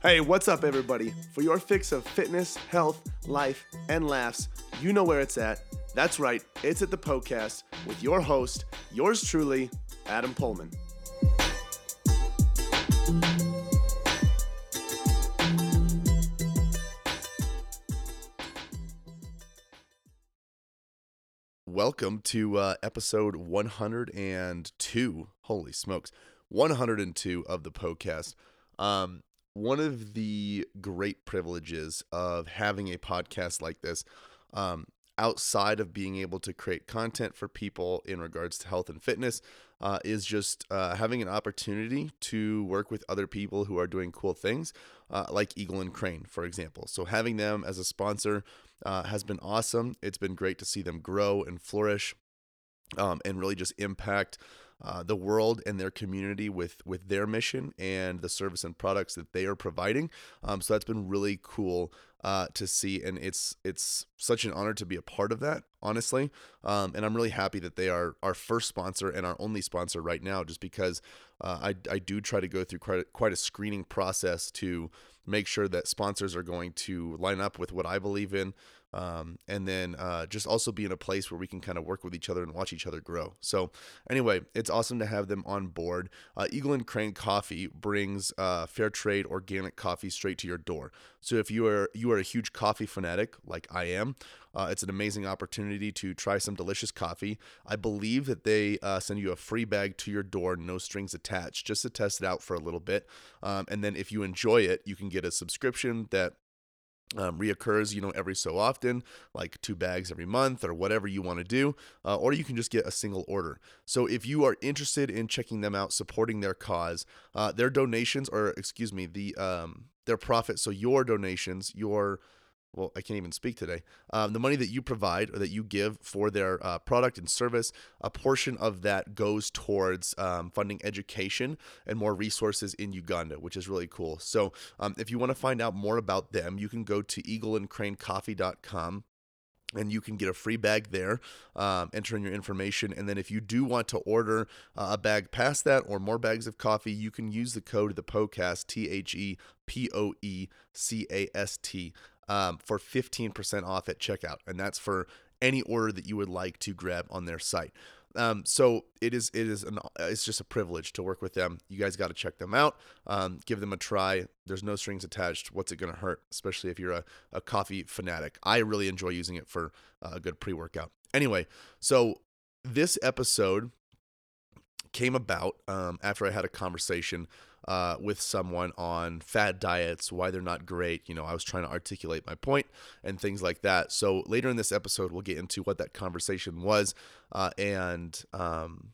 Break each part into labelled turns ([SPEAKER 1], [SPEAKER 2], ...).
[SPEAKER 1] Hey, what's up, everybody? For your fix of fitness, health, life, and laughs, you know where it's at. That's right, it's at the Poecast with your host, yours truly, Adam Poehlmann. Welcome to uh, episode 102. Holy smokes, 102 of the Poecast. Um, one of the great privileges of having a podcast like this, um, outside of being able to create content for people in regards to health and fitness, uh, is just uh, having an opportunity to work with other people who are doing cool things, uh, like Eagle and Crane, for example. So having them as a sponsor uh, has been awesome. It's been great to see them grow and flourish, um, and really just impact uh, the world and their community with with their mission and the service and products that they are providing. Um, so that's been really cool uh, to see, and it's it's such an honor to be a part of that, honestly. Um, and I'm really happy that they are our first sponsor and our only sponsor right now, just because uh, I I do try to go through quite a, quite a screening process to make sure that sponsors are going to line up with what I believe in um, and then uh, just also be in a place where we can kind of work with each other and watch each other grow. So, anyway, it's awesome to have them on board. Uh, Eagle and Crane Coffee brings uh, fair trade organic coffee straight to your door. So, if you are you are a huge coffee fanatic like I am, uh, it's an amazing opportunity to try some delicious coffee. I believe that they uh, send you a free bag to your door, no strings attached, just to test it out for a little bit. Um, and then if you enjoy it, you can get a subscription that um, reoccurs, you know, every so often, like two bags every month or whatever you want to do, uh, or you can just get a single order. So if you are interested in checking them out, supporting their cause, uh, their donations, or excuse me, the um, their profit. So your donations, your well, I can't even speak today. Um, the money that you provide or that you give for their uh, product and service, a portion of that goes towards um, funding education and more resources in Uganda, which is really cool. So, um, if you want to find out more about them, you can go to eagleandcranecoffee.com and you can get a free bag there. Um, enter in your information, and then if you do want to order uh, a bag past that or more bags of coffee, you can use the code the POECAST T H E P O E C A S T um, for 15% off at checkout. And that's for any order that you would like to grab on their site. Um, so it is it is an it's just a privilege to work with them. You guys got to check them out. Um, give them a try. There's no strings attached. What's it gonna hurt? Especially if you're a, a coffee fanatic. I really enjoy using it for a good pre workout. Anyway, so this episode came about um, after I had a conversation uh, with someone on fad diets, why they're not great. You know, I was trying to articulate my point and things like that. So later in this episode, we'll get into what that conversation was uh, and um,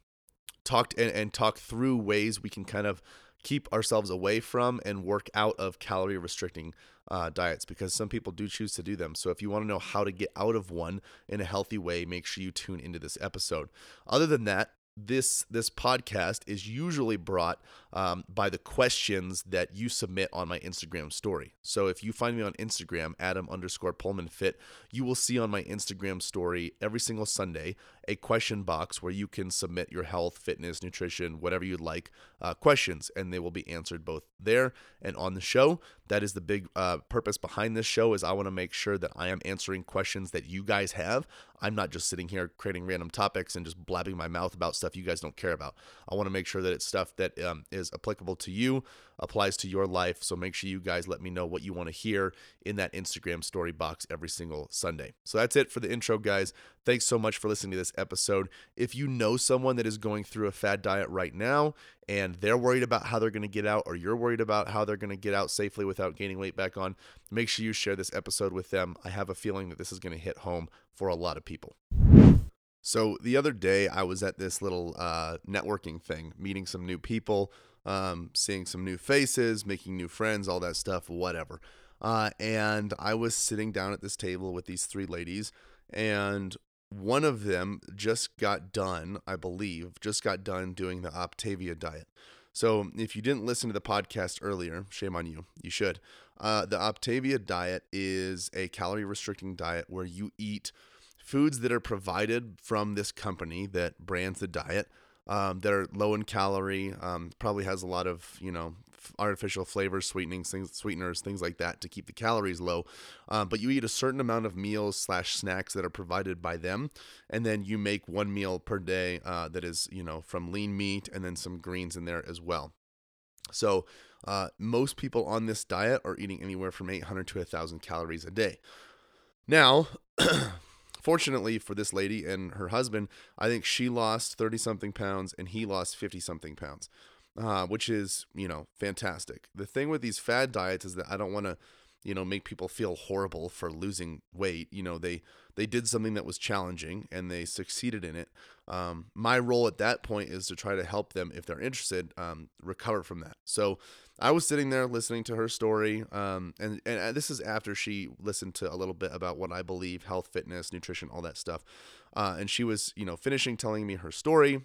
[SPEAKER 1] talked and, and talk through ways we can kind of keep ourselves away from and work out of calorie restricting uh, diets because some people do choose to do them. So if you want to know how to get out of one in a healthy way, make sure you tune into this episode. Other than that, this this podcast is usually brought um, by the questions that you submit on my Instagram story. So if you find me on Instagram, Adam underscore Poehlmann Fit, you will see on my Instagram story every single Sunday a question box where you can submit your health, fitness, nutrition, whatever you'd like uh, questions, and they will be answered both there and on the show. That is the big uh, purpose behind this show is I want to make sure that I am answering questions that you guys have. I'm not just sitting here creating random topics and just blabbing my mouth about stuff you guys don't care about. I want to make sure that it's stuff that um, is applicable to you, applies to your life. So make sure you guys let me know what you want to hear in that Instagram story box every single Sunday. So that's it for the intro, guys. Thanks so much for listening to this episode. If you know someone that is going through a fad diet right now and they're worried about how they're going to get out, or you're worried about how they're going to get out safely without gaining weight back on, make sure you share this episode with them. I have a feeling that this is going to hit home for a lot of people. So the other day, I was at this little uh, networking thing, meeting some new people, um, seeing some new faces, making new friends, all that stuff, whatever. Uh, and I was sitting down at this table with these three ladies, and one of them just got done, I believe, just got done doing the Optavia diet. So if you didn't listen to the podcast earlier, shame on you. You should. Uh, the Optavia diet is a calorie restricting diet where you eat foods that are provided from this company that brands the diet um, that are low in calorie, um, probably has a lot of, you know, artificial flavors, sweetenings, things, sweeteners, things like that to keep the calories low. Um, but you eat a certain amount of meals slash snacks that are provided by them, and then you make one meal per day uh, that is you know from lean meat and then some greens in there as well. So uh, most people on this diet are eating anywhere from 800 to 1,000 calories a day. Now, fortunately for this lady and her husband, I think she lost 30 something pounds and he lost 50 something pounds, uh, which is, you know, fantastic. The thing with these fad diets is that I don't want to, you know, make people feel horrible for losing weight. You know, they they did something that was challenging and they succeeded in it. Um, my role at that point is to try to help them, if they're interested, um, recover from that. So I was sitting there listening to her story, um, and and this is after she listened to a little bit about what I believe, health, fitness, nutrition, all that stuff, uh, and she was you know finishing telling me her story.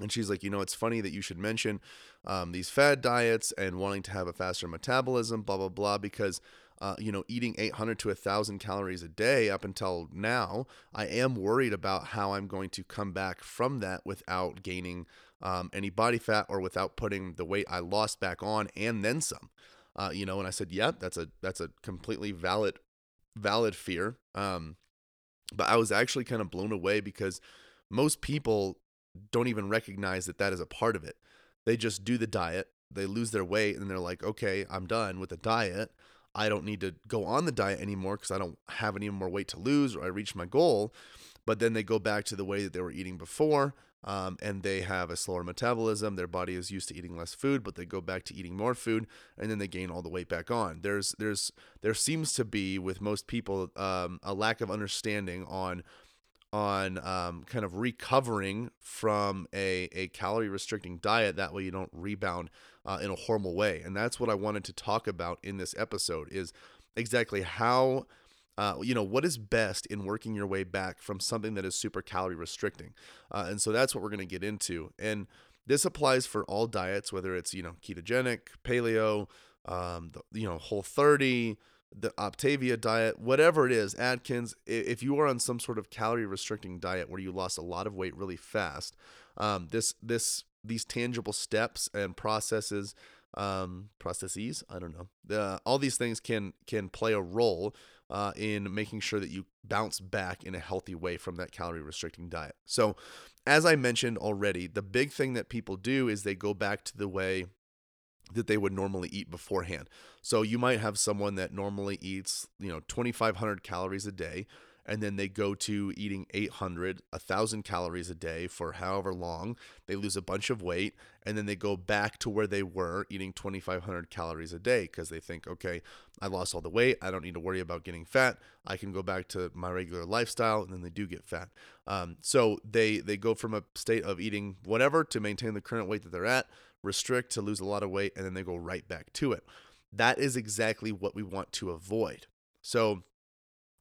[SPEAKER 1] And she's like, you know, it's funny that you should mention um, these fad diets and wanting to have a faster metabolism, blah blah blah, because uh, you know, eating 800 to 1,000 calories a day up until now, I am worried about how I'm going to come back from that without gaining um, any body fat or without putting the weight I lost back on and then some. Uh, you know, and I said, yeah, that's a that's a completely valid valid fear. Um, but I was actually kind of blown away because most people don't even recognize that that is a part of it. They just do the diet, they lose their weight, and they're like, okay, I'm done with the diet. I don't need to go on the diet anymore because I don't have any more weight to lose or I reached my goal. But then they go back to the way that they were eating before um, and they have a slower metabolism. Their body is used to eating less food, but they go back to eating more food, and then they gain all the weight back on. There's there's there seems to be with most people um, a lack of understanding on on um, kind of recovering from a, a calorie restricting diet. That way you don't rebound uh, in a horrible way, and that's what I wanted to talk about in this episode is exactly how uh, you know what is best in working your way back from something that is super calorie restricting uh, and so that's what we're going to get into and this applies for all diets whether it's you know ketogenic paleo um, the, you know whole 30 the optavia diet whatever it is atkins if you are on some sort of calorie restricting diet where you lost a lot of weight really fast um, this this these tangible steps and processes um, processes i don't know uh, all these things can can play a role uh, in making sure that you bounce back in a healthy way from that calorie restricting diet. So, as I mentioned already, the big thing that people do is they go back to the way that they would normally eat beforehand. So, you might have someone that normally eats, you know, 2,500 calories a day and then they go to eating 800 1000 calories a day for however long. They lose a bunch of weight and then they go back to where they were eating 2500 calories a day because they think okay i lost all the weight. I don't need to worry about getting fat. I can go back to my regular lifestyle and then they do get fat. Um, so they they go from a state of eating whatever to maintain the current weight that they're at restrict to lose a lot of weight and then they go right back to it that is exactly what we want to avoid so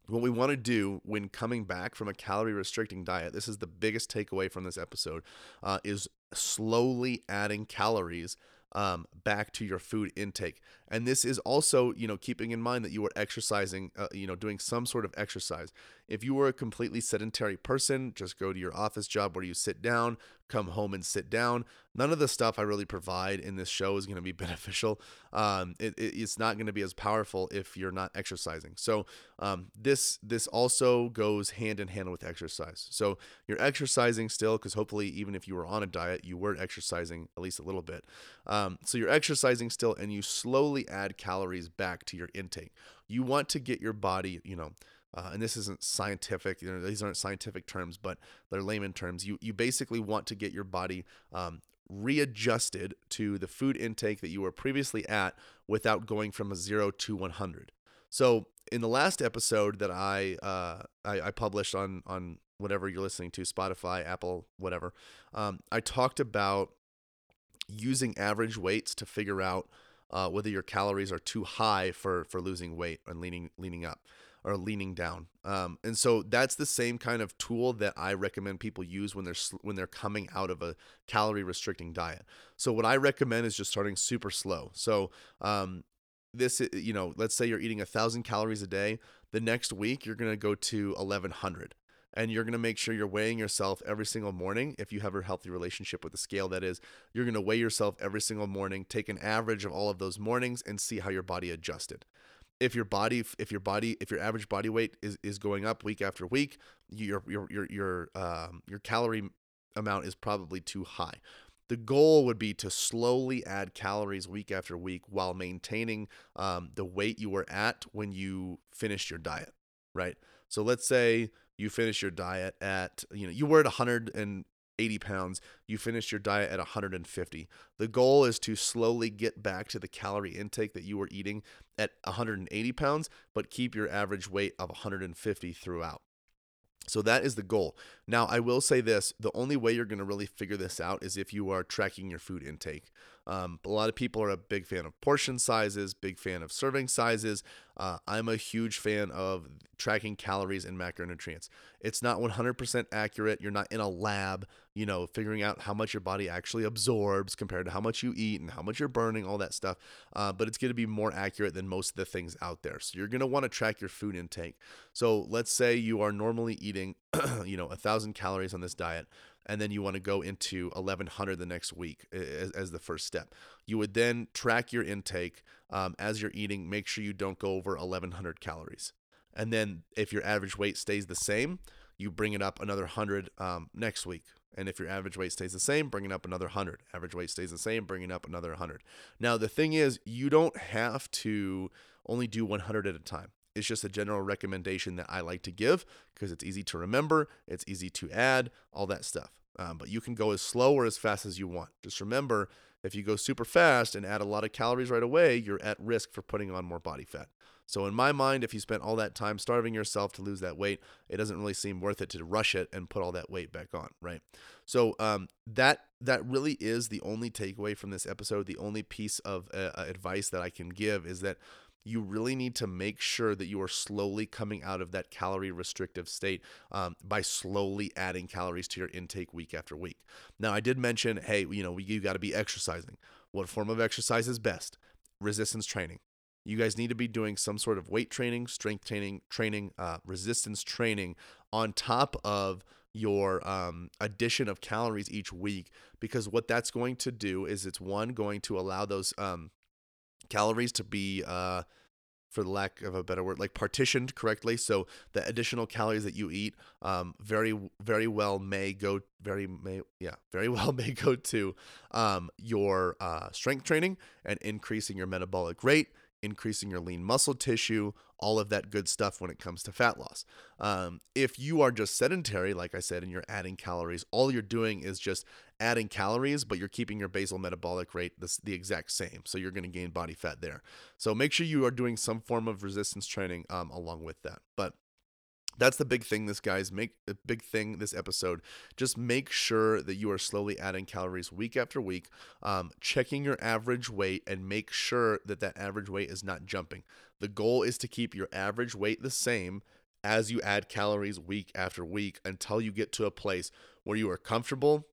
[SPEAKER 1] what we want to do when coming back from a calorie restricting diet this is the biggest takeaway from this episode uh, is slowly adding calories um, back to your food intake. And this is also, you know, keeping in mind that you are exercising, uh, you know, doing some sort of exercise. If you were a completely sedentary person, just go to your office job where you sit down, come home and sit down. None of the stuff I really provide in this show is going to be beneficial. Um, it, it, it's not going to be as powerful if you're not exercising. So um, this this also goes hand in hand with exercise. So you're exercising still, because hopefully, even if you were on a diet, you were exercising at least a little bit. Um, so you're exercising still, and you slowly add calories back to your intake. You want to get your body, you know uh, and this isn't scientific, you know, these aren't scientific terms, but they're layman terms. You you basically want to get your body um, readjusted to the food intake that you were previously at without going from a zero to 100. So in the last episode that I uh, I, I, published on on whatever you're listening to, Spotify, Apple, whatever, um, I talked about using average weights to figure out uh, whether your calories are too high for for losing weight and leaning leaning up or leaning down. Um, and so that's the same kind of tool that I recommend people use when they're when they're coming out of a calorie restricting diet. So what I recommend is just starting super slow. So um, this you know let's say you're eating a thousand calories a day the next week you're going to go to 1100 and you're going to make sure you're weighing yourself every single morning. If you have a healthy relationship with the scale, that is, you're going to weigh yourself every single morning, take an average of all of those mornings, and see how your body adjusted. If your body, if your body, if your average body weight is, is going up week after week, your your your your um, your calorie amount is probably too high. The goal would be to slowly add calories week after week while maintaining um, the weight you were at when you finished your diet, right? So let's say you finish your diet at, you know, you were at 180 pounds, you finish your diet at 150. The goal is to slowly get back to the calorie intake that you were eating at 180 pounds, but keep your average weight of 150 throughout. So that is the goal. Now, I will say this the only way you're going to really figure this out is if you are tracking your food intake. Um, a lot of people are a big fan of portion sizes, big fan of serving sizes. Uh, I'm a huge fan of tracking calories and macronutrients. It's not 100% accurate. You're not in a lab, you know, figuring out how much your body actually absorbs compared to how much you eat and how much you're burning, all that stuff. Uh, but it's going to be more accurate than most of the things out there. So you're going to want to track your food intake. So let's say you are normally eating, you know, a thousand calories on this diet and then you want to go into 1100 the next week as, as the first step. You would then track your intake um, as you're eating, make sure you don't go over 1100 calories. And then if your average weight stays the same, you bring it up another 100 um, next week. And if your average weight stays the same, bring it up another 100. Average weight stays the same, bring it up another 100. Now, the thing is, you don't have to only do 100 at a time. It's just a general recommendation that I like to give because it's easy to remember, it's easy to add, all that stuff. Um, but you can go as slow or as fast as you want. Just remember, if you go super fast and add a lot of calories right away, you're at risk for putting on more body fat. So, in my mind, if you spent all that time starving yourself to lose that weight, it doesn't really seem worth it to rush it and put all that weight back on, right? So, um, that that really is the only takeaway from this episode. The only piece of uh, advice that I can give is that you really need to make sure that you are slowly coming out of that calorie restrictive state um, by slowly adding calories to your intake week after week. Now, I did mention, hey, you know, you got to be exercising. What form of exercise is best? Resistance training. You guys need to be doing some sort of weight training, strength training, training, uh, resistance training on top of your um, addition of calories each week because what that's going to do is it's one going to allow those um, calories to be uh, for the lack of a better word, like partitioned correctly. So the additional calories that you eat, um, very very well may go very may yeah very well may go to um, your uh, strength training and increasing your metabolic rate, increasing your lean muscle tissue, all of that good stuff when it comes to fat loss. Um, if you are just sedentary, like I said, and you're adding calories, all you're doing is just adding calories, but you're keeping your basal metabolic rate the, the exact same. So you're going to gain body fat there. So make sure you are doing some form of resistance training um, along with that. But that's the big thing this guys make the big thing this episode. Just make sure that you are slowly adding calories week after week um, checking your average weight and make sure that that average weight is not jumping. The goal is to keep your average weight the same as you add calories week after week until you get to a place where you are comfortable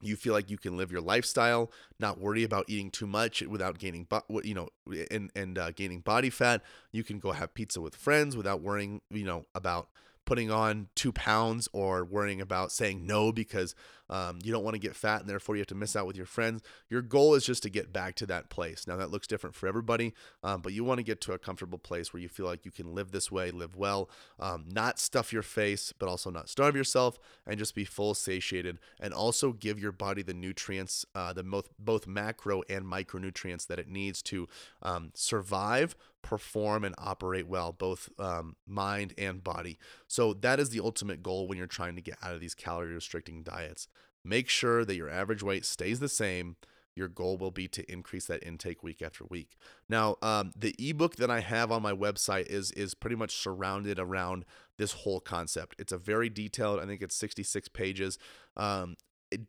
[SPEAKER 1] you feel like you can live your lifestyle, not worry about eating too much without gaining, you know, and and uh, gaining body fat. You can go have pizza with friends without worrying, you know, about putting on two pounds or worrying about saying no because um, you don't want to get fat and therefore you have to miss out with your friends. Your goal is just to get back to that place. Now, that looks different for everybody, um, but you want to get to a comfortable place where you feel like you can live this way, live well, um, not stuff your face, but also not starve yourself, and just be full satiated, and also give your body the nutrients, uh, the both, both macro and micronutrients that it needs to um, survive perform and operate well, both um, mind and body. So, that is the ultimate goal when you're trying to get out of these calorie restricting diets. Make sure that your average weight stays the same. Your goal will be to increase that intake week after week. Now, um, the ebook that I have on my website is is pretty much surrounded around this whole concept. It's a very detailed. I think it's 66 pages. Um,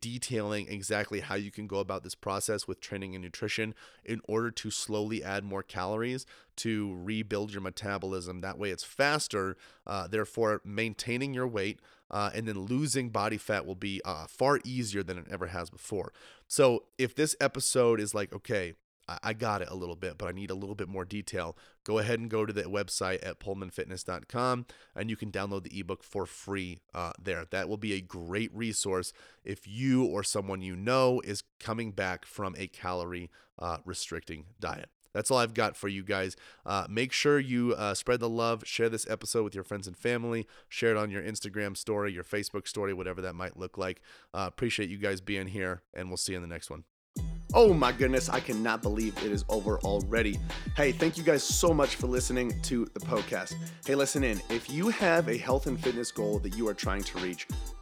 [SPEAKER 1] detailing exactly how you can go about this process with training and nutrition in order to slowly add more calories to rebuild your metabolism. That way, it's faster, uh, therefore, maintaining your weight. Uh, and then losing body fat will be uh, far easier than it ever has before. So, if this episode is like, okay, I got it a little bit, but I need a little bit more detail, go ahead and go to the website at poehlmannfitness.com and you can download the ebook for free uh, there. That will be a great resource if you or someone you know is coming back from a calorie uh, restricting diet. That's all I've got for you guys. Uh, make sure you uh, spread the love, share this episode with your friends and family, share it on your Instagram story, your Facebook story, whatever that might look like. Uh, appreciate you guys being here, and we'll see you in the next one. Oh my goodness, I cannot believe it is over already. Hey, thank you guys so much for listening to the Poecast. Hey, listen in. If you have a health and fitness goal that you are trying to reach,